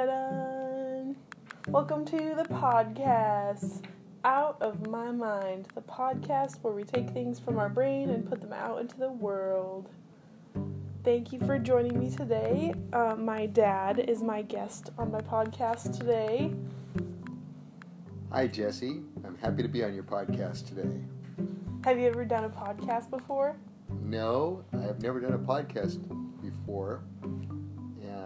Da-da. Welcome to the podcast, Out of My Mind, the podcast where we take things from our brain and put them out into the world. Thank you for joining me today. Uh, my dad is my guest on my podcast today. Hi, Jesse. I'm happy to be on your podcast today. Have you ever done a podcast before? No, I have never done a podcast before.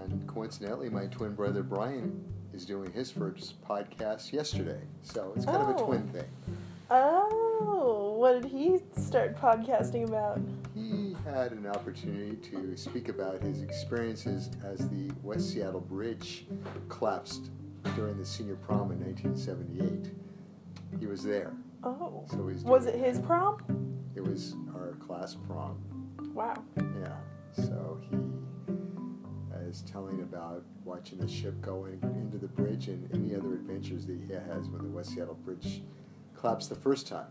And coincidentally, my twin brother Brian is doing his first podcast yesterday. So it's kind of a Oh. twin thing. Oh, what did he start podcasting about? He had an opportunity to speak about his experiences as the West Seattle Bridge collapsed during the senior prom in 1978. He was there. Oh, So he's was it his prom? It was our class prom. Wow. Yeah. So he is telling about watching the ship going into the bridge and any other adventures that he has when the West Seattle Bridge collapsed the first time.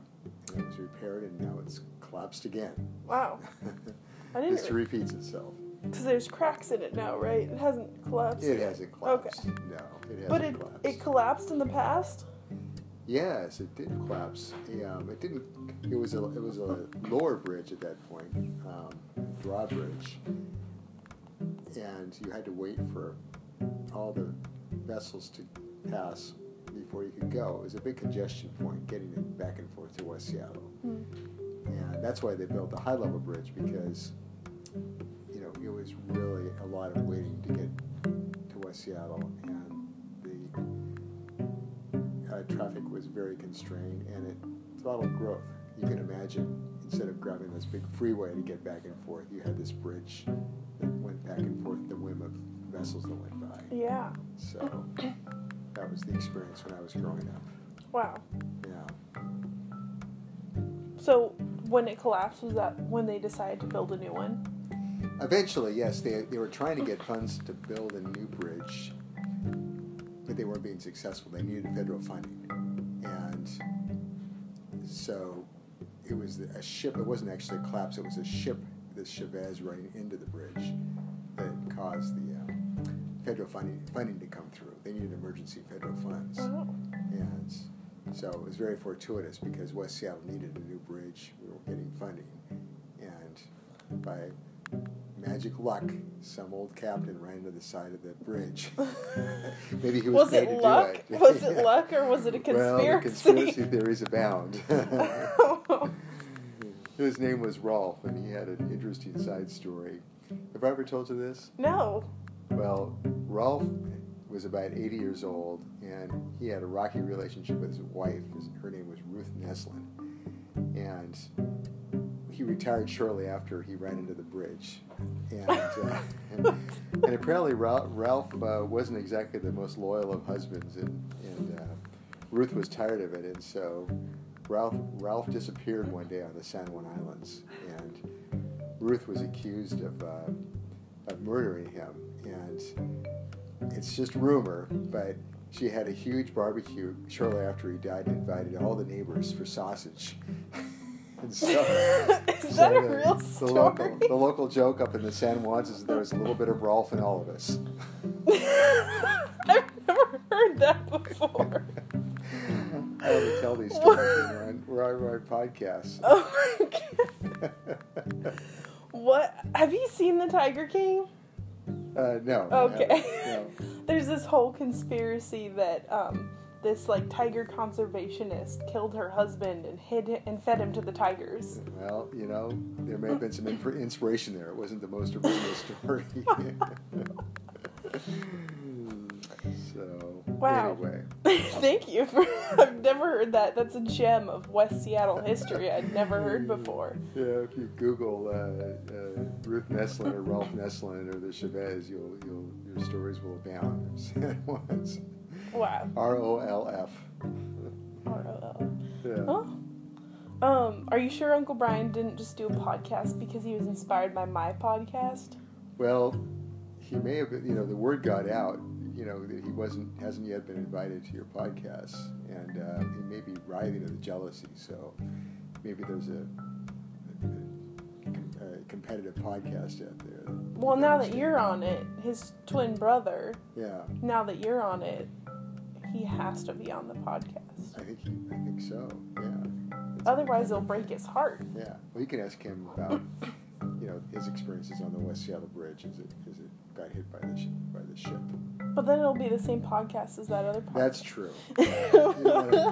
And it was repaired and now it's collapsed again. Wow. I didn't History repeats itself. because there's cracks in it now, right? It hasn't collapsed. It yet. hasn't collapsed. Okay. No, it hasn't But it collapsed. it collapsed in the past. Yes, it did collapse. Um, it didn't. It was a it was a lower bridge at that point, um, drawbridge, and you had to wait for all the vessels to pass before you could go. It was a big congestion point getting it back and forth to West Seattle, Hmm. and that's why they built the high level bridge because you know it was really a lot of waiting to get to West Seattle, and the uh, traffic was very constrained and it throttled growth. You can imagine instead of grabbing this big freeway to get back and forth, you had this bridge that went back and forth the whim of vessels that went by. Yeah. So that was the experience when I was growing up. Wow. Yeah. So when it collapsed, was that when they decided to build a new one? Eventually, yes, they, they were trying to get funds to build a new bridge, but they weren't being successful. They needed federal funding. And so it was a ship, it wasn't actually a collapse, it was a ship, the Chavez running into the bridge that caused the uh, federal funding, funding to come through. They needed emergency federal funds. Oh. And so it was very fortuitous because West Seattle needed a new bridge. We were getting funding. And by magic luck, some old captain ran into the side of the bridge. Maybe he was, Was paid it to luck? do it. Was it luck or was it a conspiracy? Well, conspiracy theories abound. His name was Rolf, and he had an interesting side story. Have I ever told you this? no. Well, Rolf was about 80 years old, and he had a rocky relationship with his wife. His, her name was Ruth Neslund. And he retired shortly after he ran into the bridge. And, uh, and apparently, Ralph, Ralph uh, wasn't exactly the most loyal of husbands, and, and uh, Ruth was tired of it. And so Ralph, Ralph disappeared one day on the San Juan Islands, and Ruth was accused of, uh, of murdering him. And it's just rumor, but she had a huge barbecue shortly after he died and invited all the neighbors for sausage. and so, Is so that a the- real the story? local, the local joke up in the San Juans is there was a little bit of Rolf in all of us. I've never heard that before. I only tell these stories when we're on, we're on our podcasts. Oh my god. What? Have you seen the Tiger King? Uh, no. Okay. no. There's this whole conspiracy that um, this like tiger conservationist killed her husband and hid and fed him to the tigers. Well, you know, there may have been some inspiration there. It wasn't the most original story. so, Wow. anyway. Thank you for. I've never heard that. That's a gem of West Seattle history I'd never heard before. Yeah, if you Google uh, uh, Ruth Neslund or Rolf Neslund or the Chavez, you'll, you'll, your stories will abound. San Juans. Wow. R O L F. R-O-L. Yeah. Oh. Um, are you sure Uncle Brian didn't just do a podcast because he was inspired by my podcast? Well, he may have, been- you know, the word got out, you know, that he wasn't, hasn't yet been invited to your podcast, and uh, he may be writhing with jealousy. So maybe there's a, a, a competitive podcast out there. Well, now that you're on it, his twin brother, Yeah, now that you're on it, he has to be on the podcast. I think he, I think so. Yeah. It's- Otherwise, it'll break his heart. Yeah. Well, you can ask him about, you know, his experiences on the West Seattle Bridge as it as it got hit by the sh- by the ship. But then it'll be the same podcast as that other podcast. That's true. you don't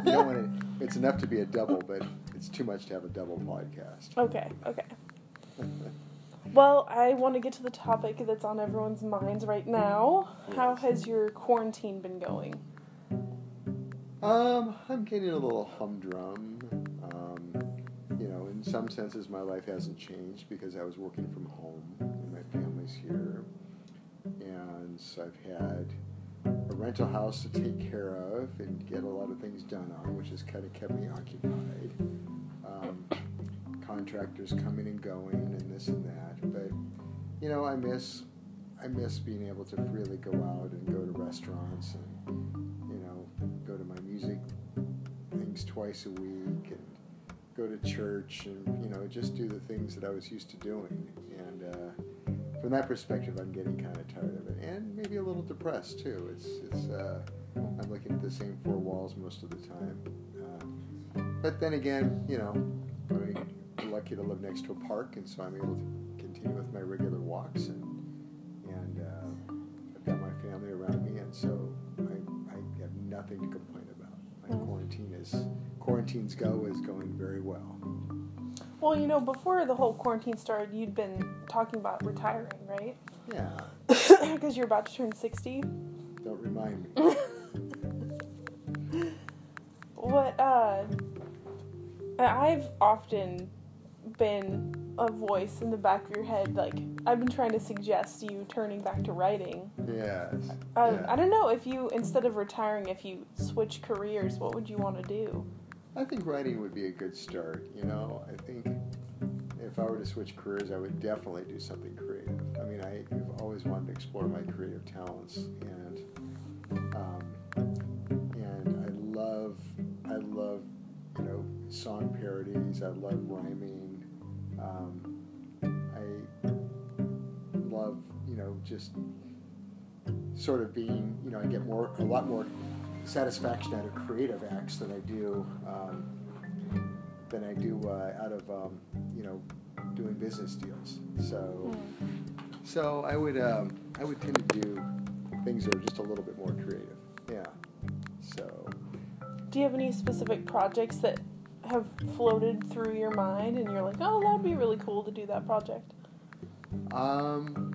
don't wanna, it's enough to be a double, but it's too much to have a double podcast. okay, okay. Well, I want to get to the topic that's on everyone's minds right now. How has your quarantine been going? Um, I'm getting a little humdrum. Um, you know, in some senses, my life hasn't changed because I was working from home and my family's here, and so I've had a rental house to take care of and get a lot of things done on, which has kind of kept me occupied. Um, contractors coming and going and this and that, but you know, I miss I miss being able to freely go out and go to restaurants and you know go to my music things twice a week and go to church and you know just do the things that I was used to doing. And uh, from that perspective, I'm getting kind of tired of it and maybe a little depressed too. It's it's uh, I'm looking at the same four walls most of the time. Uh, but then again, you know, I'm lucky to live next to a park, and so I'm able to continue with my regular walks and and uh, I've got my family around me, and so I, I have nothing to complain about. My Mm. quarantine is quarantine's go is going very well. Well, you know, before the whole quarantine started, you'd been talking about retiring, right? Yeah, Because you're about to turn 60. don't remind me. What, uh, I've often been a voice in the back of your head, like, I've been trying to suggest you turning back to writing. Yes. Uh, yeah. I don't know if you, instead of retiring, if you switch careers, what would you want to do? I think writing would be a good start. You know, I think if I were to switch careers, I would definitely do something creative. I mean, I, I've always wanted to explore my creative talents, and um, and I love, I love, you know, song parodies. I love rhyming. Um, I love, you know, just sort of being, you know, I get more, a lot more satisfaction out of creative acts than I do um, than I do uh, out of um, you know doing business deals. So so I would um, I would tend to do things that are just a little bit more creative. Yeah. So Do you have any specific projects that have floated through your mind and you're like, oh, that'd be really cool to do that project? um,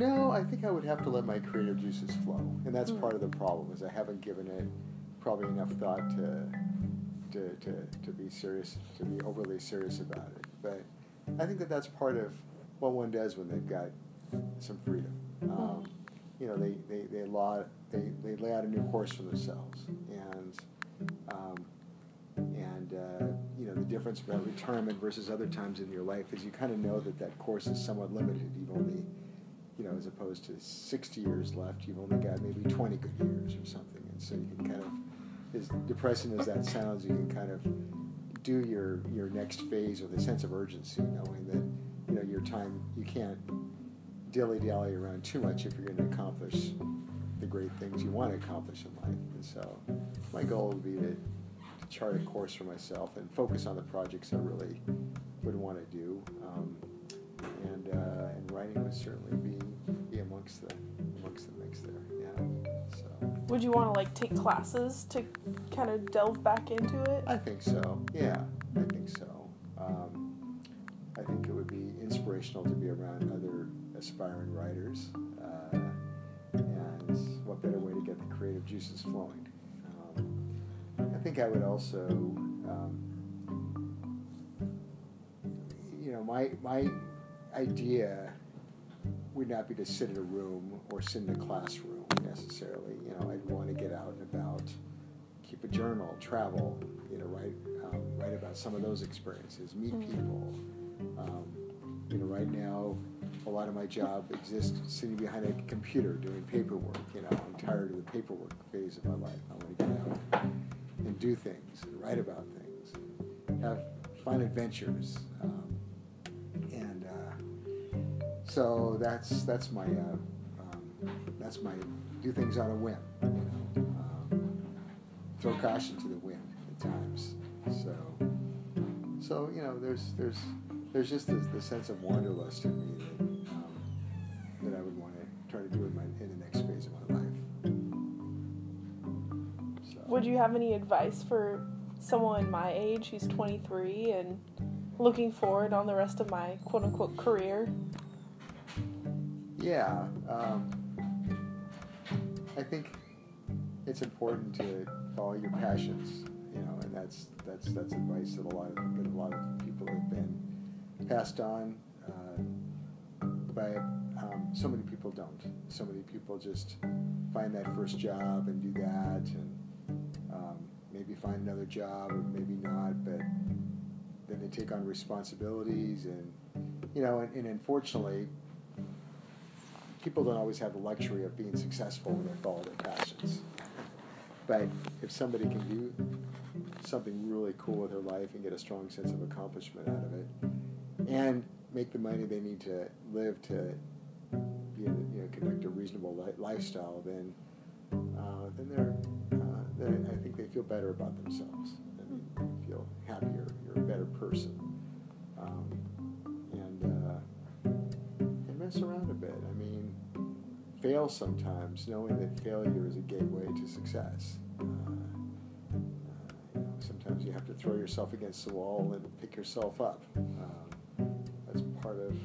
no, I think I would have to let my creative juices flow, and that's Mm. part of the problem is I haven't given it probably enough thought to to, to, to be serious, to be overly serious about it. But I think that that's part of what one does when they've got some freedom. Um, you know, they, they, they, law, they, they lay out a new course for themselves. And, um, and uh, you know, the difference about retirement versus other times in your life is you kind of know that that course is somewhat limited. You've only, you know, as opposed to 60 years left, you've only got maybe 20 good years or something. And so you can kind of, as depressing as that sounds, you can kind of do your your next phase with a sense of urgency, knowing that you know your time you can't dilly dally around too much if you're going to accomplish the great things you want to accomplish in life. And so, my goal would be to, to chart a course for myself and focus on the projects I really would want to do. Um, uh, and writing would certainly be be amongst the amongst the mix there. Yeah. So. Would you want to like take classes to kind of delve back into it? I think so. Yeah, I think so. Um, I think it would be inspirational to be around other aspiring writers. Uh, and what better way to get the creative juices flowing? Um, I think I would also, um, you know, my my idea would not be to sit in a room or sit in a classroom necessarily. You know, I'd want to get out and about, keep a journal, travel. You know, write um, write about some of those experiences, meet Mm. people. Um, you know, right now, a lot of my job exists sitting behind a computer doing paperwork. You know, I'm tired of the paperwork phase of my life. I want to get out and do things and write about things, and have fun adventures, um, so that's that's my uh, um, that's my do things on a whim. You know, um, throw caution to the wind at times. So so you know, there's there's there's just this, the sense of wanderlust in me that um, that I would want to try to do in my in the next phase of my life. So, Would you have any advice for someone my age who's 23 and looking forward on the rest of my quote unquote career? Yeah, um, I think it's important to follow your passions, you know, and that's that's that's advice that a lot of that a lot of people have been passed on, uh, but um, so many people don't. So many people just find that first job and do that, and um, maybe find another job or maybe not, but then they take on responsibilities, and you know, and, and unfortunately people don't always have the luxury of being successful when they follow their passions. But if somebody can do something really cool with their life and get a strong sense of accomplishment out of it, and make the money they need to live to be you know, conduct a reasonable li- lifestyle, then uh, then they're uh, I think they feel better about themselves. They feel happier. You're a better person. Um, and uh, and mess around a bit. I mean, fail sometimes, knowing that failure is a gateway to success. Uh, uh, you know, sometimes you have to throw yourself against the wall and pick yourself up. Um, that's part of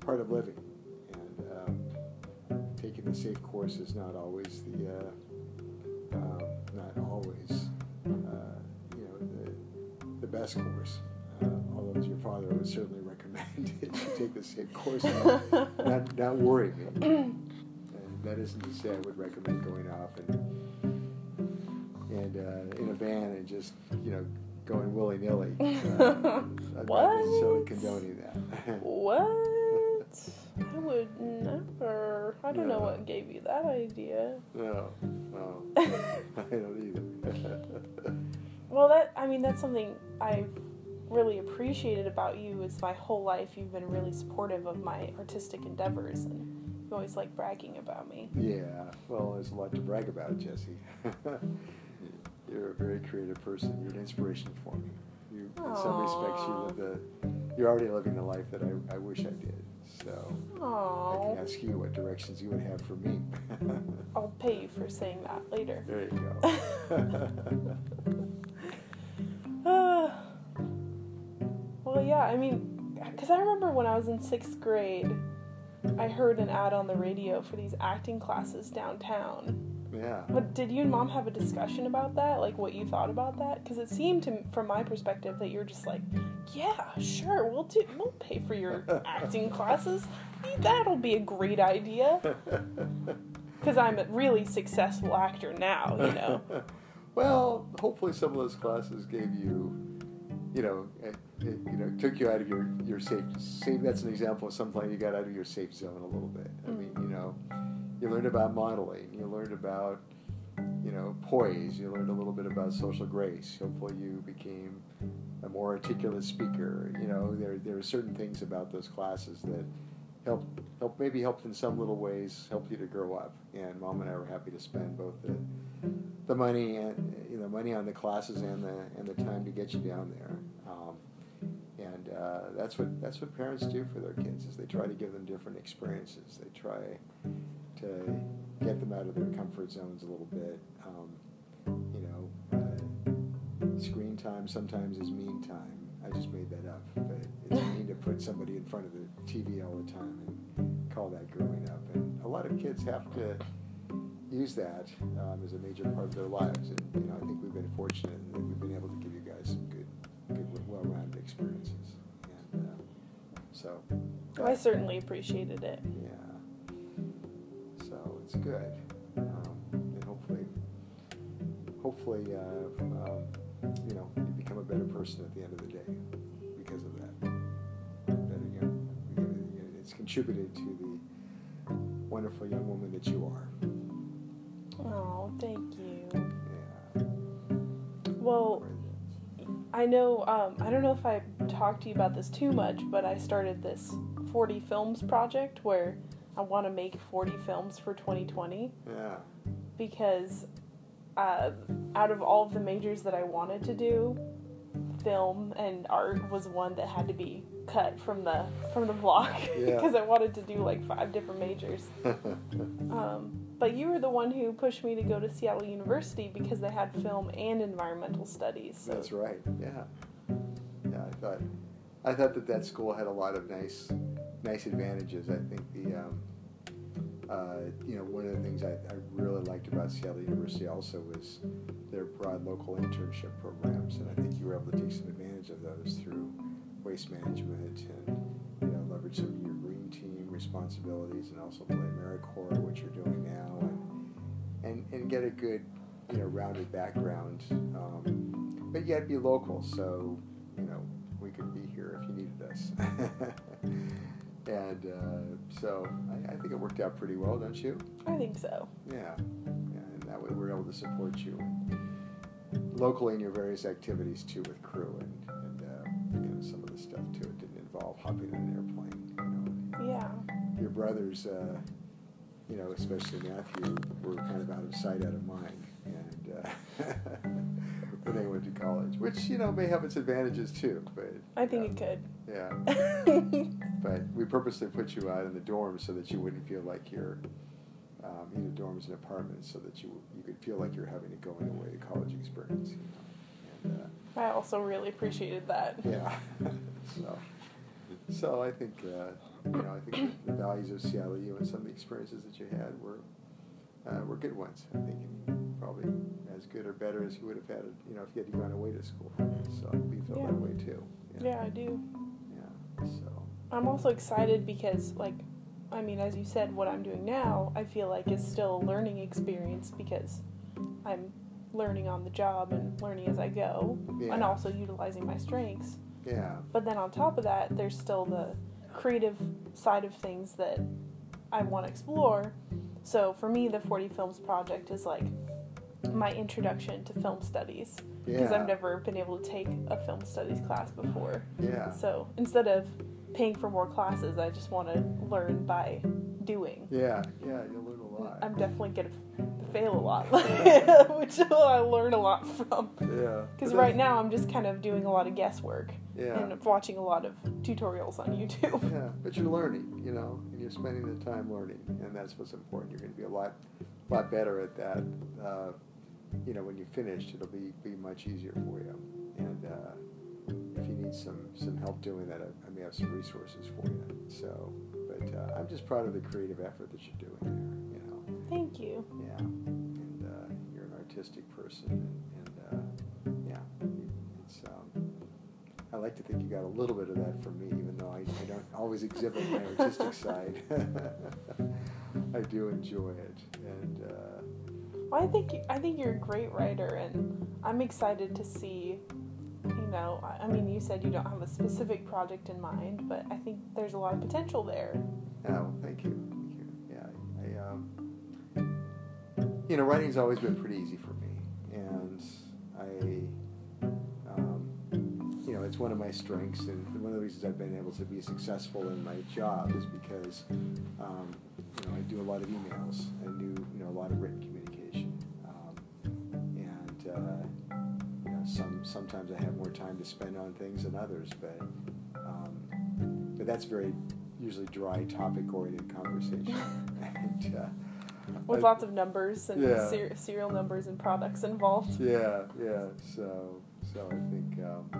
part of living, and um, taking the safe course is not always the uh, um, not always uh, you know the the best course. Uh, although, as your father would certainly recommend that you take the safe course, not, not, not worry. Isn't to say I would recommend going off and and uh, in a van and just you know going willy nilly. Uh, I'm not necessarily What? condoning that. What? I would never. I don't know what gave you that idea. no, no, I don't either. Well, that I mean that's something I've really appreciated about you is my whole life you've been really supportive of my artistic endeavors and you always like bragging about me. Yeah, well, there's a lot to brag about, Jesse. you're a very creative person. You're an inspiration for me. You, in some respects, you live the, you're already living the life that I, I wish I did. So I Oh, can ask you what directions you would have for me. I'll pay you for saying that later. there you go. Uh, well, yeah, I mean, because I remember when I was in sixth grade, I heard an ad on the radio for these acting classes downtown. yeah. But did you and mom have a discussion about that? Like what you thought about that? Because it seemed to, from my perspective, that you're just like, yeah, sure, we'll do, we'll pay for your acting classes. That'll be a great idea. Because I'm a really successful actor now, you know. well, hopefully some of those classes gave you, you know, it, it, you know, took you out of your your safe. Safe. That's an example of something you got out of your safe zone a little bit. I mean, you know, you learned about modeling. You learned about, you know, poise. You learned a little bit about social grace. Hopefully, you became a more articulate speaker. You know, there there are certain things about those classes that helped help maybe helped in some little ways helped you to grow up. And mom and I were happy to spend both the the money and you know money on the classes and the and the time to get you down there. Um, and uh, that's what that's what parents do for their kids is they try to give them different experiences. They try to get them out of their comfort zones a little bit. Um, you know, uh, screen time sometimes is mean time. I just made that up, but it's mean to put somebody in front of the TV all the time and call that growing up. And a lot of kids have to use that um, as a major part of their lives. And you know, I think we've been fortunate in that we've been able to give you guys some good, good, well-rounded experiences. And uh, so, I certainly appreciated it. yeah. So it's good, um, and hopefully, hopefully, uh, um, you know, you become a better person at the end of the day contributed to the wonderful young woman that you are. Oh, thank you. Yeah. Well, I know, um, I don't know if I talked to you about this too much, but I started this 40 films project where I want to make 40 films for 2020 Yeah. because uh, out of all of the majors that I wanted to do, film and art was one that had to be cut from the from the block Yeah. because I wanted to do like five different majors. Um, but you were the one who pushed me to go to Seattle University because they had film and environmental studies. So That's right. Yeah. Yeah. I thought, I thought that that school had a lot of nice, nice advantages. I think the, um, uh, you know, one of the things I, I really liked about Seattle University also was their broad local internship programs, and I think you were able to take some advantage of those through waste management and you know leverage some of your green team responsibilities and also play AmeriCorps, what you're doing now, and and, and get a good you know rounded background, um, but yet be local. So you know we could be here if you needed us. and uh, so I, I think it worked out pretty well, don't you? I think so. Yeah, yeah, and that way we're able to support you locally in your various activities too with crew hopping on an airplane. You know, Yeah. your brothers, uh, you know, especially Matthew, were kind of out of sight, out of mind, and uh, when they went to college, which you know may have its advantages too. But I think it could. yeah, but we purposely put you out in the dorms so that you wouldn't feel like you're um, in the dorms and apartments, so that you you could feel like you're having to go in a way to college experience. You know? and, uh, I also really appreciated that. yeah. so, so I think uh, you know I think the, values of Seattle U and some of the experiences that you had were uh, were good ones. I think probably as good or better as you would have had you know if you had gone away to school. So we feel Yeah. that way too. Yeah, I do. Yeah. So I'm also excited because, like, I mean, as you said, what I'm doing now, I feel like is still a learning experience because I'm learning on the job and learning as I go, and also utilizing my strengths. Yeah. But then on top of that, there's still the creative side of things that I want to explore. So for me, the 40 Films Project is like my introduction to film studies because Yeah. I've never been able to take a film studies class before. Yeah. So instead of paying for more classes, I just want to learn by doing. Yeah. Yeah. You'll learn a lot. I'm definitely going to fail a lot, which I learn a lot from. yeah. Because right now I'm just kind of doing a lot of guesswork Yeah. and watching a lot of tutorials on YouTube. Yeah, but you're learning, you know, and you're spending the time learning, and that's what's important. You're going to be a lot, lot better at that. Uh, you know, when you finish, it'll be be much easier for you. And uh, if you need some some help doing that, I, I may have some resources for you. So, but uh, I'm just proud of the creative effort that you're doing there. You know, Thank you. yeah, and uh, you're an artistic person, and, and uh, yeah, it's. Um, I like to think you got a little bit of that from me, even though I, I don't always exhibit my artistic side. I do enjoy it, and uh, Well, I think I think you're a great writer, and I'm excited to see. You know, I- mean, you said you don't have a specific project in mind, but I think there's a lot of potential there. yeah, thank you, you know, writing's always been pretty easy for me, and I, um, you know, it's one of my strengths, and one of the reasons I've been able to be successful in my job is because, um, you know, I do a lot of emails and do, you know, a lot of written communication, um, and uh, you know, some sometimes I have more time to spend on things than others, but um, but that's very usually dry topic oriented conversation, and. Uh, With I- lots of numbers and Yeah. ser- serial numbers and products involved. Yeah, yeah. So, so I think um,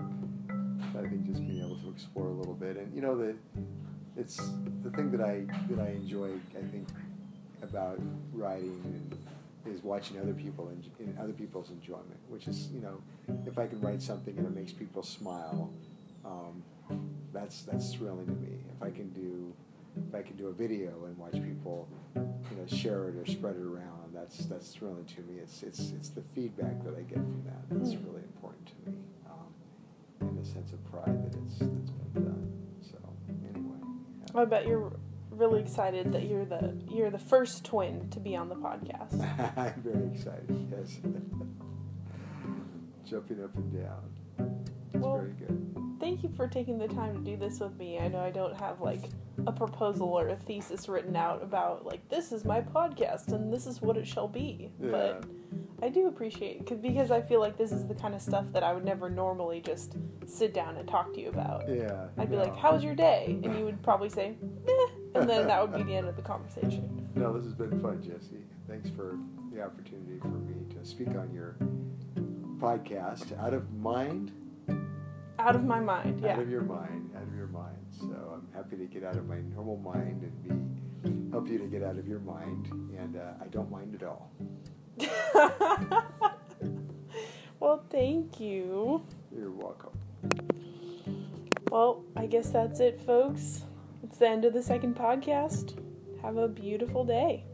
I think just being able to explore a little bit, and you know that it's the thing that I that I enjoy. I think about writing and is watching other people and in other people's enjoyment, which is you know if I can write something and it makes people smile, um, that's that's thrilling to me. If I can do if I can do a video and watch people you know share it or spread it around, that's that's thrilling to me. It's it's it's the feedback that I get from that that's Mm. really important to me, um, and the sense of pride that it's that's been done. So anyway, I bet you're really excited that you're the you're the first twin to be on the podcast. I'm very excited. Yes, jumping up and down. It's Well- very good. Thank you for taking the time to do this with me. I know I don't have like a proposal or a thesis written out about like this is my podcast and this is what it shall be. Yeah. But I do appreciate it 'cause- because I feel like this is the kind of stuff that I would never normally just sit down and talk to you about. yeah. I'd be no. like, "How was your day?" and you would probably say, "Eh," and then that would be the end of the conversation. No, this has been fun, Jesse. Thanks for the opportunity for me to speak on your podcast. Out of mind, Out of my mind, yeah. out of your mind, out of your mind. So I'm happy to get out of my normal mind and be help you to get out of your mind, and uh, I don't mind at all. well, thank you. You're welcome. Well, I guess that's it, folks. It's the end of the second podcast. Have a beautiful day.